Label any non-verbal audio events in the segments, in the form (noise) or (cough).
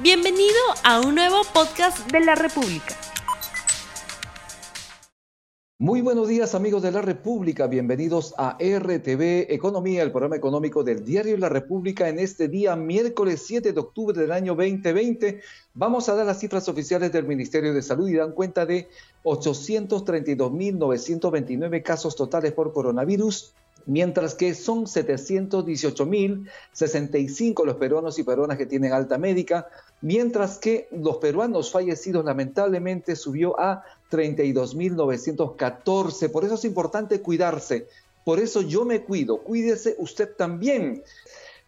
Bienvenido a un nuevo podcast de la República. Muy buenos días amigos de la República, bienvenidos a RTV Economía, el programa económico del diario La República en este día miércoles 7 de octubre del año 2020. Vamos a dar las cifras oficiales del Ministerio de Salud y dan cuenta de 832.929 casos totales por coronavirus, mientras que son 718.065 los peruanos y peruanas que tienen alta médica, mientras que los peruanos fallecidos lamentablemente subió a 32.914. Por eso es importante cuidarse. Por eso yo me cuido. Cuídese usted también.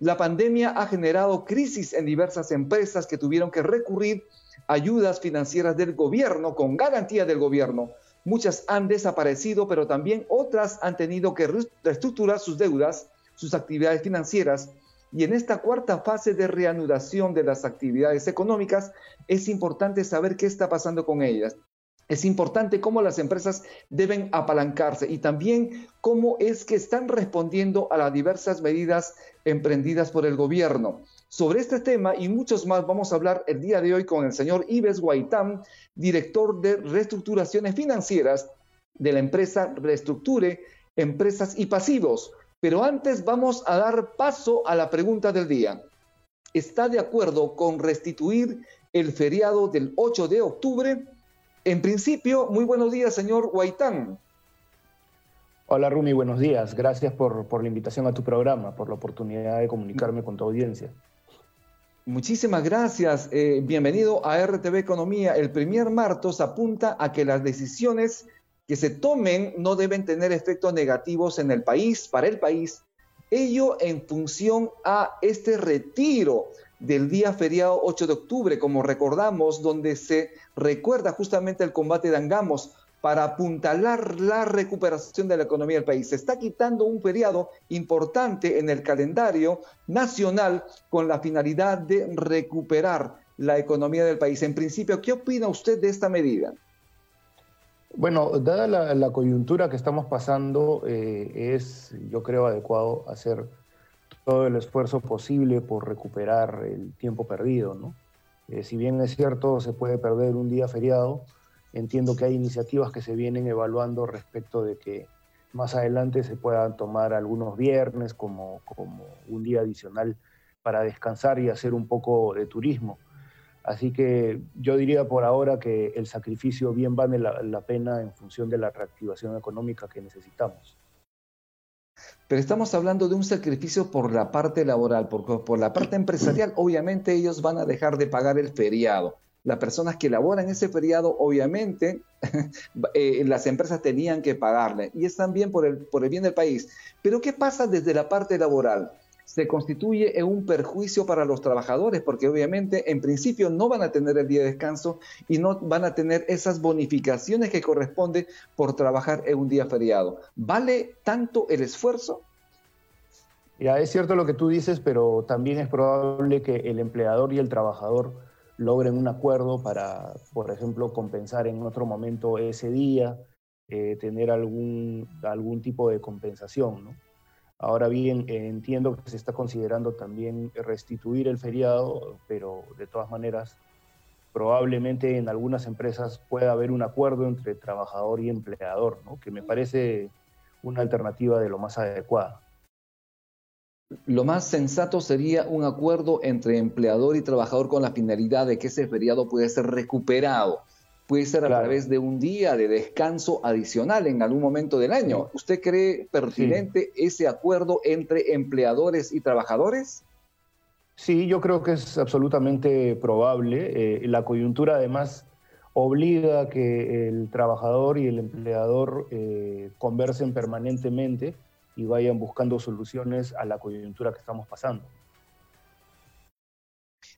La pandemia ha generado crisis en diversas empresas que tuvieron que recurrir a ayudas financieras del gobierno con garantía del gobierno Muchas han desaparecido, pero también otras han tenido que reestructurar sus deudas, sus actividades financieras. Y en esta cuarta fase de reanudación de las actividades económicas, es importante saber qué está pasando con ellas. Es importante cómo las empresas deben apalancarse y también cómo es que están respondiendo a las diversas medidas emprendidas por el gobierno. Sobre este tema y muchos más vamos a hablar el día de hoy con el señor Ives Guaitán, director de reestructuraciones financieras de la empresa Reestructure Empresas y Pasivos. Pero antes vamos a dar paso a la pregunta del día. ¿Está de acuerdo con restituir el feriado del 8 de octubre? En principio, muy buenos días, señor Guaitán. Hola Rumi, buenos días. Gracias por, por, la invitación a tu programa, por la oportunidad de comunicarme con tu audiencia. Muchísimas gracias. Eh, bienvenido a RTV Economía. El primer martes apunta a que las decisiones que se tomen no deben tener efectos negativos en el país, para el país. Ello en función a este retiro del día feriado 8 de octubre, como recordamos, donde se recuerda justamente el combate de Angamos para apuntalar la recuperación de la economía del país. Se está quitando un feriado importante en el calendario nacional con la finalidad de recuperar la economía del país. En principio, ¿qué opina usted de esta medida? Bueno, dada la, coyuntura que estamos pasando, eh, es, yo creo, adecuado hacer todo el esfuerzo posible por recuperar el tiempo perdido, ¿no? Eh, si bien es cierto, se puede perder un día feriado, Entiendo que hay iniciativas que se vienen evaluando respecto de que más adelante se puedan tomar algunos viernes como, como un día adicional para descansar y hacer un poco de turismo. Así que yo diría por ahora que el sacrificio bien vale la, pena en función de la reactivación económica que necesitamos. Pero estamos hablando de un sacrificio por la parte laboral, porque por la parte empresarial, obviamente ellos van a dejar de pagar el feriado las personas que laboran ese feriado, obviamente, (laughs) eh, las empresas tenían que pagarle. Y es también por el, por el bien del país. Pero ¿qué pasa desde la parte laboral? se constituye en un perjuicio para los trabajadores, porque obviamente en principio no van a tener el día de descanso y no van a tener esas bonificaciones que corresponde por trabajar en un día feriado. ¿Vale tanto el esfuerzo? Ya es cierto lo que tú dices, pero también es probable que el empleador y el trabajador logren un acuerdo para, por ejemplo, compensar en otro momento ese día, eh, tener algún, algún tipo de compensación. ¿no? Ahora bien, entiendo que se está considerando también restituir el feriado, pero de todas maneras, probablemente en algunas empresas pueda haber un acuerdo entre trabajador y empleador, ¿no? que me parece una alternativa de lo más adecuada lo más sensato sería un acuerdo entre empleador y trabajador con la finalidad de que ese feriado puede ser recuperado. Puede ser a través de un día de descanso adicional en algún momento del año. ¿Usted cree pertinente ese acuerdo entre empleadores y trabajadores? Sí, yo creo que es absolutamente probable. Eh, la coyuntura además obliga a que el trabajador y el empleador eh, conversen permanentemente y vayan buscando soluciones a la coyuntura que estamos pasando.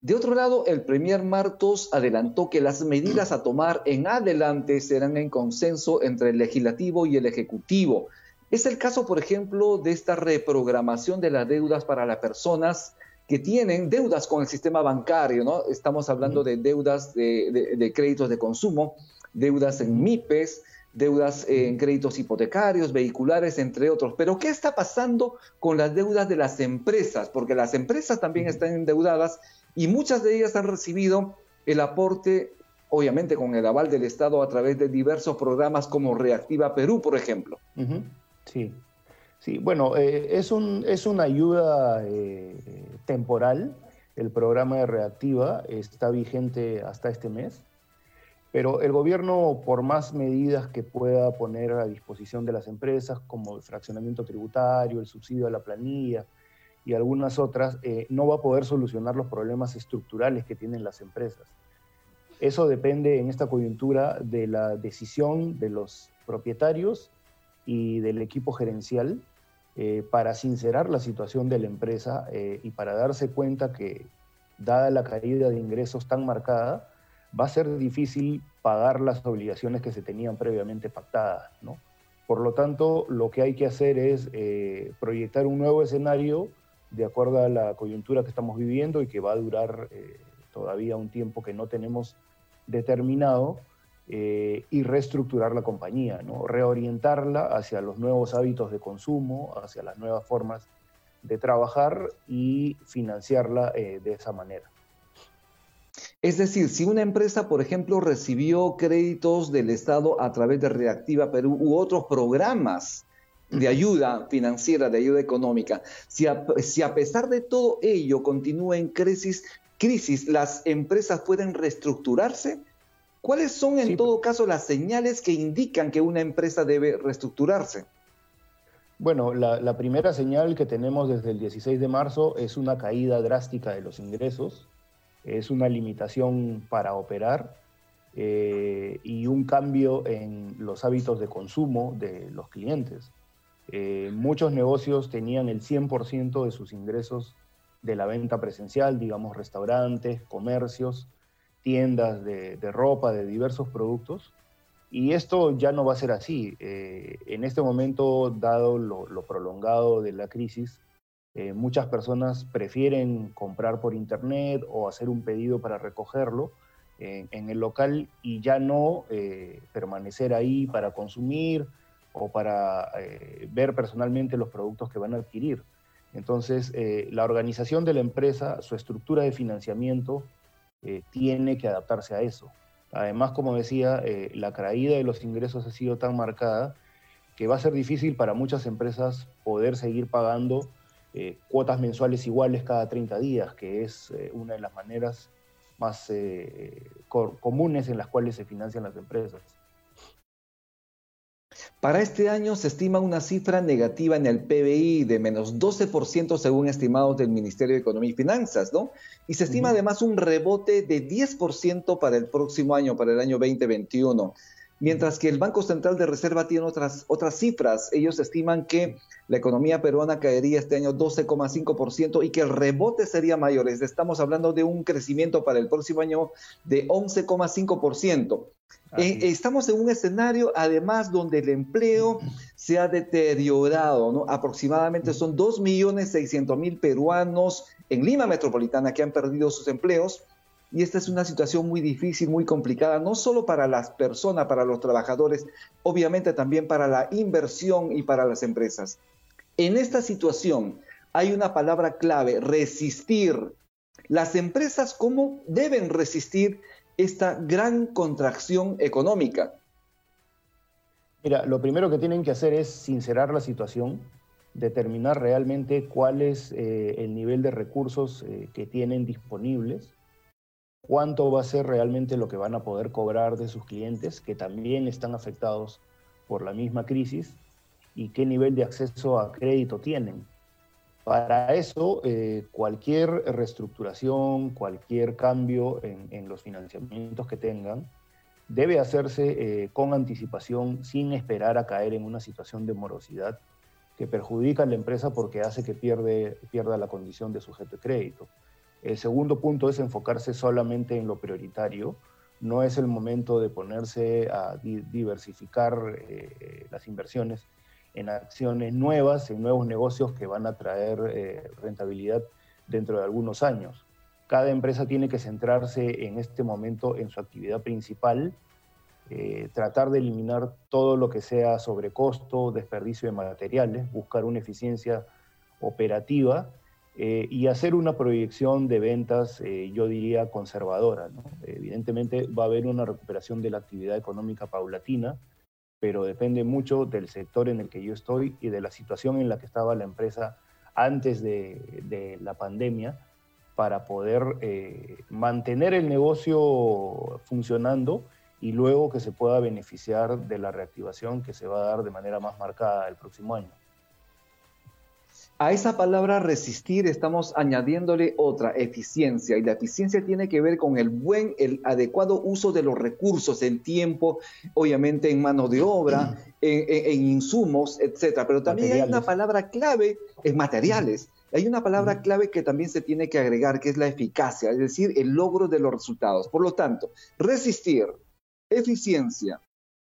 De otro lado, el Premier Martos adelantó que las medidas a tomar en adelante serán en consenso entre el legislativo y el ejecutivo. Es el caso, por ejemplo, de esta reprogramación de las deudas para las personas que tienen deudas con el sistema bancario, ¿no? Estamos hablando de deudas de, de créditos de consumo, deudas en MIPES, deudas en créditos hipotecarios, vehiculares, entre otros. Pero ¿qué está pasando con las deudas de las empresas? Porque las empresas también están endeudadas y muchas de ellas han recibido el aporte, obviamente con el aval del Estado a través de diversos programas como Reactiva Perú, por ejemplo. Sí, sí, bueno, eh, es, un, es una ayuda eh, temporal. El programa de Reactiva está vigente hasta este mes. Pero el gobierno, por más medidas que pueda poner a disposición de las empresas, como el fraccionamiento tributario, el subsidio a la planilla y algunas otras, eh, no va a poder solucionar los problemas estructurales que tienen las empresas. Eso depende en esta coyuntura de la decisión de los propietarios y del equipo gerencial eh, para sincerar la situación de la empresa eh, y para darse cuenta que, dada la caída de ingresos tan marcada, va a ser difícil pagar las obligaciones que se tenían previamente pactadas, ¿no? Por lo tanto, lo que hay que hacer es eh, proyectar un nuevo escenario de acuerdo a la coyuntura que estamos viviendo y que va a durar eh, todavía un tiempo que no tenemos determinado eh, y reestructurar la compañía, ¿no? reorientarla hacia los nuevos hábitos de consumo, hacia las nuevas formas de trabajar y financiarla de esa manera. Es decir, si una empresa, por ejemplo, recibió créditos del Estado a través de Reactiva Perú u otros programas de ayuda financiera, de ayuda económica, si a, pesar de todo ello continúa en crisis, crisis, las empresas pueden reestructurarse. ¿Cuáles son en todo caso las señales que indican que una empresa debe reestructurarse? Bueno, la, la, primera señal que tenemos desde el 16 de marzo es una caída drástica de los ingresos es una limitación para operar eh, y un cambio en los hábitos de consumo de los clientes. Eh, muchos negocios tenían el 100% de sus ingresos de la venta presencial, digamos restaurantes, comercios, tiendas de, ropa, de diversos productos. Y esto ya no va a ser así. Eh, en este momento, dado lo prolongado de la crisis, eh, muchas personas prefieren comprar por internet o hacer un pedido para recogerlo en, el local y ya no eh, permanecer ahí para consumir o para eh, ver personalmente los productos que van a adquirir. Entonces, la organización de la empresa, su estructura de financiamiento, tiene que adaptarse a eso. Además, como decía, la caída de los ingresos ha sido tan marcada que va a ser difícil para muchas empresas poder seguir pagando eh, cuotas mensuales iguales cada 30 días, que es eh, una de las maneras más eh, comunes en las cuales se financian las empresas. Para este año se estima una cifra negativa en el PBI de menos 12% según estimados del Ministerio de Economía y Finanzas, ¿no? Y se estima además un rebote de 10% para el próximo año, para el año 2021. Mientras que el Banco Central de Reserva tiene otras, otras cifras. Ellos estiman que la economía peruana caería este año 12,5% y que el rebote sería mayor. Estamos hablando de un crecimiento para el próximo año de 11,5%. Eh, estamos en un escenario, además, donde el empleo se ha deteriorado. ¿no? Aproximadamente son 2.600.000 peruanos en Lima Metropolitana que han perdido sus empleos y esta es una situación muy difícil, muy complicada, no solo para las personas, para los trabajadores, obviamente también para la inversión y para las empresas. En esta situación hay una palabra clave, resistir. Las empresas, ¿cómo deben resistir esta gran contracción económica? Mira, lo primero que tienen que hacer es sincerar la situación, determinar realmente cuál es eh, el nivel de recursos eh, que tienen disponibles cuánto va a ser realmente lo que van a poder cobrar de sus clientes, que también están afectados por la misma crisis, y qué nivel de acceso a crédito tienen. Para eso, eh, cualquier reestructuración, cualquier cambio en, los financiamientos que tengan, debe hacerse eh, con anticipación, sin esperar a caer en una situación de morosidad que perjudica a la empresa porque hace que pierde, pierda la condición de sujeto de crédito. El segundo punto es enfocarse solamente en lo prioritario. No es el momento de ponerse a diversificar eh, las inversiones en acciones nuevas, en nuevos negocios que van a traer eh, rentabilidad dentro de algunos años. Cada empresa tiene que centrarse en este momento en su actividad principal, eh, tratar de eliminar todo lo que sea sobrecosto, desperdicio de materiales, buscar una eficiencia operativa eh, y hacer una proyección de ventas, eh, yo diría, conservadora. Evidentemente va a haber una recuperación de la actividad económica paulatina, pero depende mucho del sector en el que yo estoy y de la situación en la que estaba la empresa antes de, la pandemia para poder eh, mantener el negocio funcionando y luego que se pueda beneficiar de la reactivación que se va a dar de manera más marcada el próximo año. A esa palabra resistir estamos añadiéndole otra, eficiencia. Y la eficiencia tiene que ver con el buen, el adecuado uso de los recursos, el tiempo, obviamente en mano de obra, (clears throat) en, insumos, etcétera. Pero también hay una palabra clave en materiales. Hay una palabra clave que también se tiene que agregar, que es la eficacia, es decir, el logro de los resultados. Por lo tanto, resistir, eficiencia,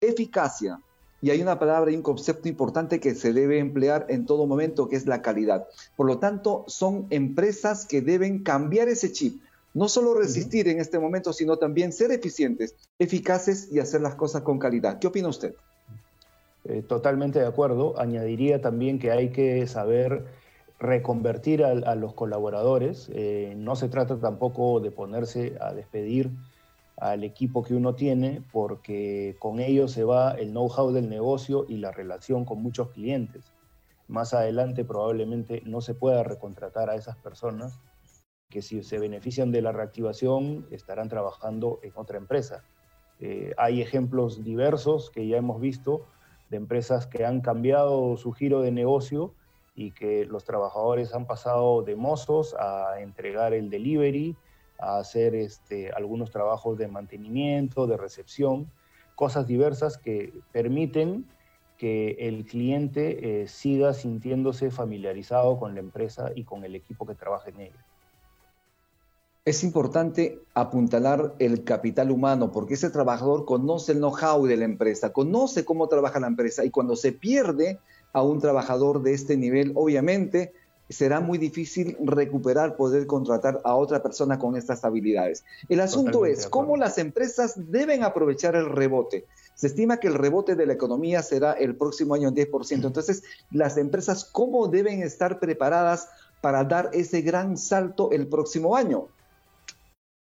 eficacia, y hay una palabra y un concepto importante que se debe emplear en todo momento, que es la calidad. Por lo tanto, son empresas que deben cambiar ese chip. No solo resistir en este momento, sino también ser eficientes, eficaces y hacer las cosas con calidad. ¿Qué opina usted? Eh, totalmente de acuerdo. Añadiría también que hay que saber reconvertir a, los colaboradores. Eh, no se trata tampoco de ponerse a despedir al equipo que uno tiene, porque con ello se va el know-how del negocio y la relación con muchos clientes. Más adelante probablemente no se pueda recontratar a esas personas que si se benefician de la reactivación estarán trabajando en otra empresa. Eh, hay ejemplos diversos que ya hemos visto de empresas que han cambiado su giro de negocio y que los trabajadores han pasado de mozos a entregar el delivery, a hacer este, algunos trabajos de mantenimiento, de recepción, cosas diversas que permiten que el cliente eh, siga sintiéndose familiarizado con la empresa y con el equipo que trabaja en ella. Es importante apuntalar el capital humano porque ese trabajador conoce el know-how de la empresa, conoce cómo trabaja la empresa y cuando se pierde a un trabajador de este nivel, obviamente será muy difícil recuperar, poder contratar a otra persona con estas habilidades. El asunto es cómo las empresas deben aprovechar el rebote. Se estima que el rebote de la economía será el próximo año en 10%. Entonces, las empresas, ¿cómo deben estar preparadas para dar ese gran salto el próximo año?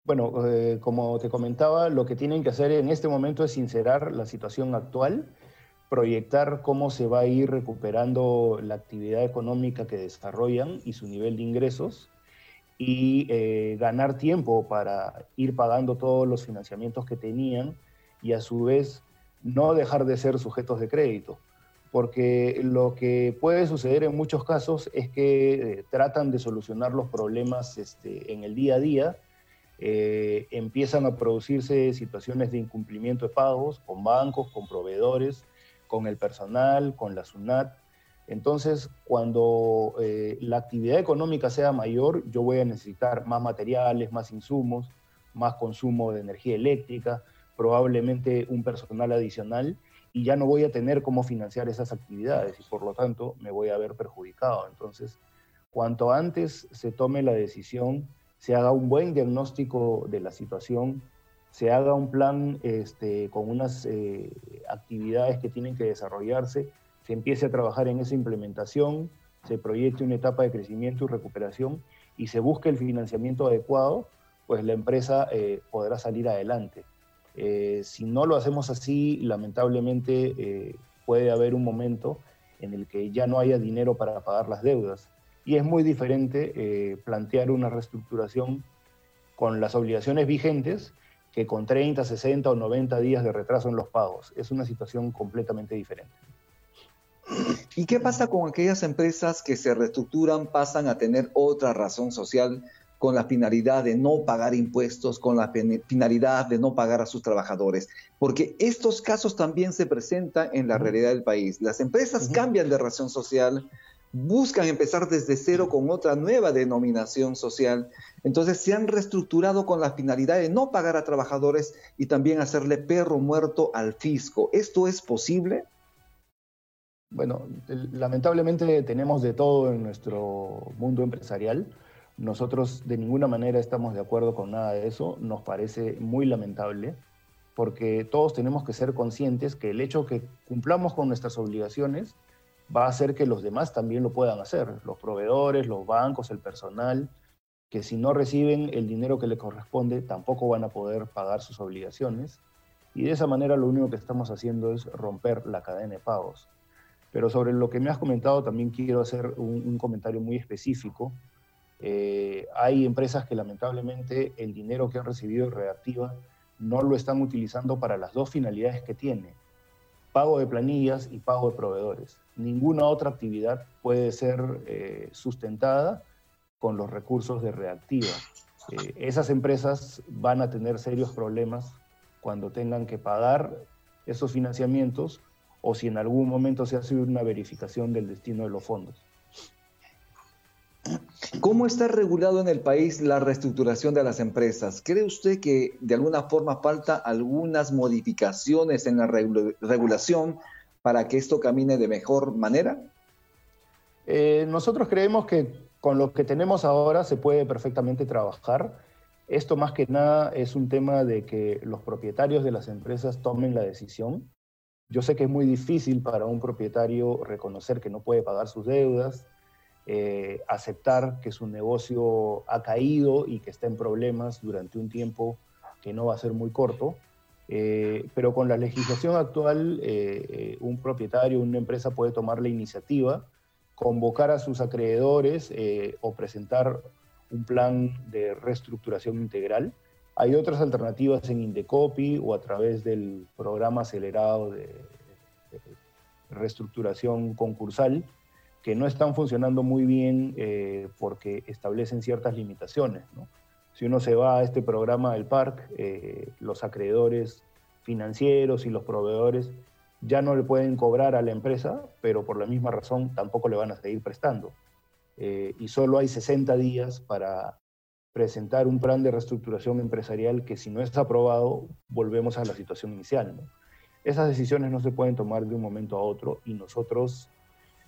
Bueno, eh, como te comentaba, lo que tienen que hacer en este momento es sincerar la situación actual proyectar cómo se va a ir recuperando la actividad económica que desarrollan y su nivel de ingresos y eh, ganar tiempo para ir pagando todos los financiamientos que tenían y a su vez no dejar de ser sujetos de crédito. Porque lo que puede suceder en muchos casos es que eh, tratan de solucionar los problemas este, en el día a día, eh, empiezan a producirse situaciones de incumplimiento de pagos con bancos, con proveedores, con el personal, con la SUNAT. Entonces, cuando eh, la actividad económica sea mayor, yo voy a necesitar más materiales, más insumos, más consumo de energía eléctrica, probablemente un personal adicional y ya no voy a tener cómo financiar esas actividades y por lo tanto me voy a ver perjudicado. Entonces, cuanto antes se tome la decisión, se haga un buen diagnóstico de la situación, se haga un plan este, con unas eh, actividades que tienen que desarrollarse, se empiece a trabajar en esa implementación, se proyecte una etapa de crecimiento y recuperación y se busque el financiamiento adecuado, pues la empresa eh, podrá salir adelante. Eh, si no lo hacemos así, lamentablemente puede haber un momento en el que ya no haya dinero para pagar las deudas. Y es muy diferente plantear una reestructuración con las obligaciones vigentes que con 30, 60 o 90 días de retraso en los pagos. Es una situación completamente diferente. ¿Y qué pasa con aquellas empresas que se reestructuran, pasan a tener otra razón social con la finalidad de no pagar impuestos, con la finalidad de no pagar a sus trabajadores? Porque estos casos también se presentan en la realidad del país. Las empresas cambian de razón social, buscan empezar desde cero con otra nueva denominación social. Entonces se han reestructurado con la finalidad de no pagar a trabajadores y también hacerle perro muerto al fisco. ¿Esto es posible? Bueno, lamentablemente tenemos de todo en nuestro mundo empresarial. Nosotros de ninguna manera estamos de acuerdo con nada de eso. Nos parece muy lamentable porque todos tenemos que ser conscientes que el hecho que cumplamos con nuestras obligaciones va a hacer que los demás también lo puedan hacer, los proveedores, los bancos, el personal, que si no reciben el dinero que le corresponde, tampoco van a poder pagar sus obligaciones. Y de esa manera lo único que estamos haciendo es romper la cadena de pagos. Pero sobre lo que me has comentado, también quiero hacer un, comentario muy específico. Eh, hay empresas que lamentablemente el dinero que han recibido Reactiva no lo están utilizando para las dos finalidades que tiene, pago de planillas y pago de proveedores. Ninguna otra actividad puede ser eh, sustentada con los recursos de reactiva. Eh, esas empresas van a tener serios problemas cuando tengan que pagar esos financiamientos o si en algún momento se hace una verificación del destino de los fondos. ¿Cómo está regulado en el país la reestructuración de las empresas? ¿Cree usted que de alguna forma falta algunas modificaciones en la regulación para que esto camine de mejor manera? Eh, nosotros creemos que con lo que tenemos ahora se puede perfectamente trabajar. Esto más que nada es un tema de que los propietarios de las empresas tomen la decisión. Yo sé que es muy difícil para un propietario reconocer que no puede pagar sus deudas, eh, aceptar que su negocio ha caído y que está en problemas durante un tiempo que no va a ser muy corto. Eh, pero con la legislación actual, eh, un propietario, una empresa puede tomar la iniciativa, convocar a sus acreedores o presentar un plan de reestructuración integral. Hay otras alternativas en Indecopi o a través del programa acelerado de reestructuración concursal que no están funcionando muy bien eh, porque establecen ciertas limitaciones. Si uno se va a este programa del PARC, eh, los acreedores financieros y los proveedores ya no le pueden cobrar a la empresa, pero por la misma razón tampoco le van a seguir prestando. Eh, y solo hay 60 días para presentar un plan de reestructuración empresarial que si no está aprobado, volvemos a la situación inicial. Esas decisiones no se pueden tomar de un momento a otro y nosotros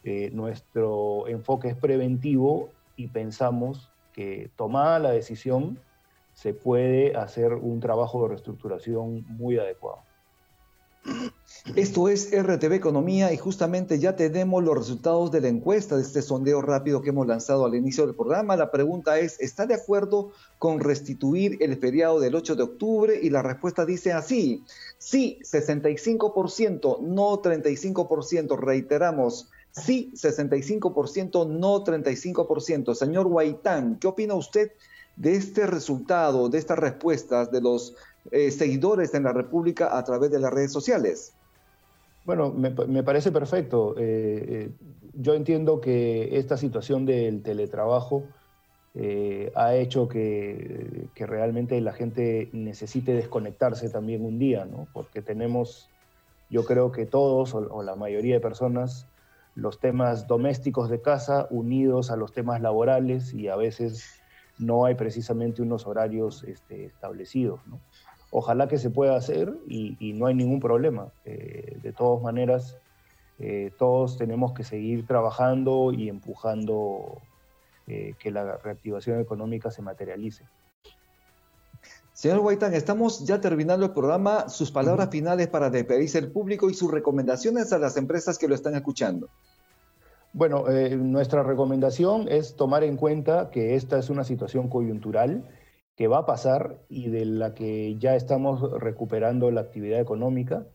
eh, nuestro enfoque es preventivo y pensamos que tomada la decisión se puede hacer un trabajo de reestructuración muy adecuado. Esto es RTV Economía y justamente ya tenemos los resultados de la encuesta de este sondeo rápido que hemos lanzado al inicio del programa. La pregunta es, ¿está de acuerdo con restituir el feriado del 8 de octubre? Y la respuesta dice así, sí, 65%, no 35%. Reiteramos, Sí, 65%, no 35%. Señor Guaitán, ¿qué opina usted de este resultado, de estas respuestas de los eh, seguidores en la República a través de las redes sociales? Bueno, me, parece perfecto. Eh, eh, yo entiendo que esta situación del teletrabajo ha hecho que, realmente la gente necesite desconectarse también un día, ¿no? Porque tenemos, yo creo que todos o la mayoría de personas los temas domésticos de casa unidos a los temas laborales y a veces no hay precisamente unos horarios este, establecidos. Ojalá que se pueda hacer y, no hay ningún problema. Eh, de todas maneras, eh, todos tenemos que seguir trabajando y empujando eh, que la reactivación económica se materialice. Señor Guaitán, estamos ya terminando el programa. Sus palabras finales para despedirse el público y sus recomendaciones a las empresas que lo están escuchando. Bueno, eh, nuestra recomendación es tomar en cuenta que esta es una situación coyuntural que va a pasar y de la que ya estamos recuperando la actividad económica.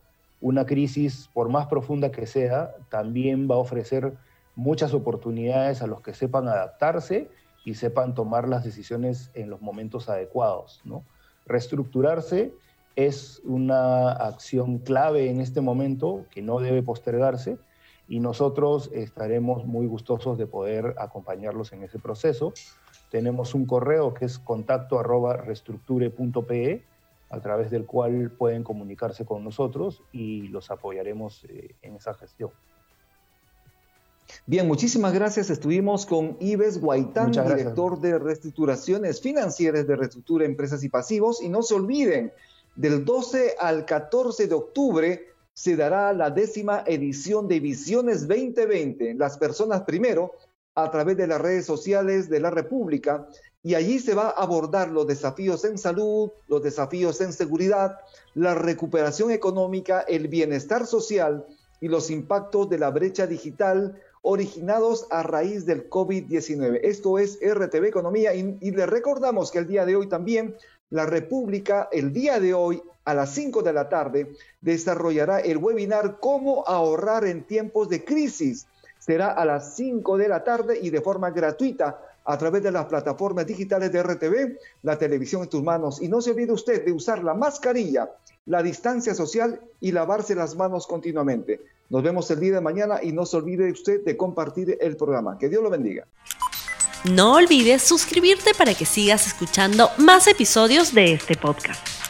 Una crisis, por más profunda que sea, también va a ofrecer muchas oportunidades a los que sepan adaptarse y sepan tomar las decisiones en los momentos adecuados. ¿no? reestructurarse es una acción clave en este momento que no debe postergarse y nosotros estaremos muy gustosos de poder acompañarlos en ese proceso. Tenemos un correo que es contacto arroba reestructure.pe a través del cual pueden comunicarse con nosotros y los apoyaremos eh, en esa gestión. Bien, muchísimas gracias. Estuvimos con Ives Guaitán, director de reestructuraciones financieras de Reestructura Empresas y Pasivos. Y no se olviden, del 12 al 14 de octubre se dará la décima edición de Visiones 2020. Las personas primero, a través de las redes sociales de la República, y allí se va a abordar los desafíos en salud, los desafíos en seguridad, la recuperación económica, el bienestar social y los impactos de la brecha digital originados a raíz del COVID-19. Esto es RTV Economía y, y, le recordamos que el día de hoy también la República, el día de hoy a las 5 de la tarde, desarrollará el webinar Cómo ahorrar en tiempos de crisis. Será a las 5 de la tarde y de forma gratuita a través de las plataformas digitales de RTV, la televisión en tus manos. Y no se olvide usted de usar la mascarilla, la distancia social y lavarse las manos continuamente. Nos vemos el día de mañana y no se olvide usted de compartir el programa. Que Dios lo bendiga. No olvides suscribirte para que sigas escuchando más episodios de este podcast.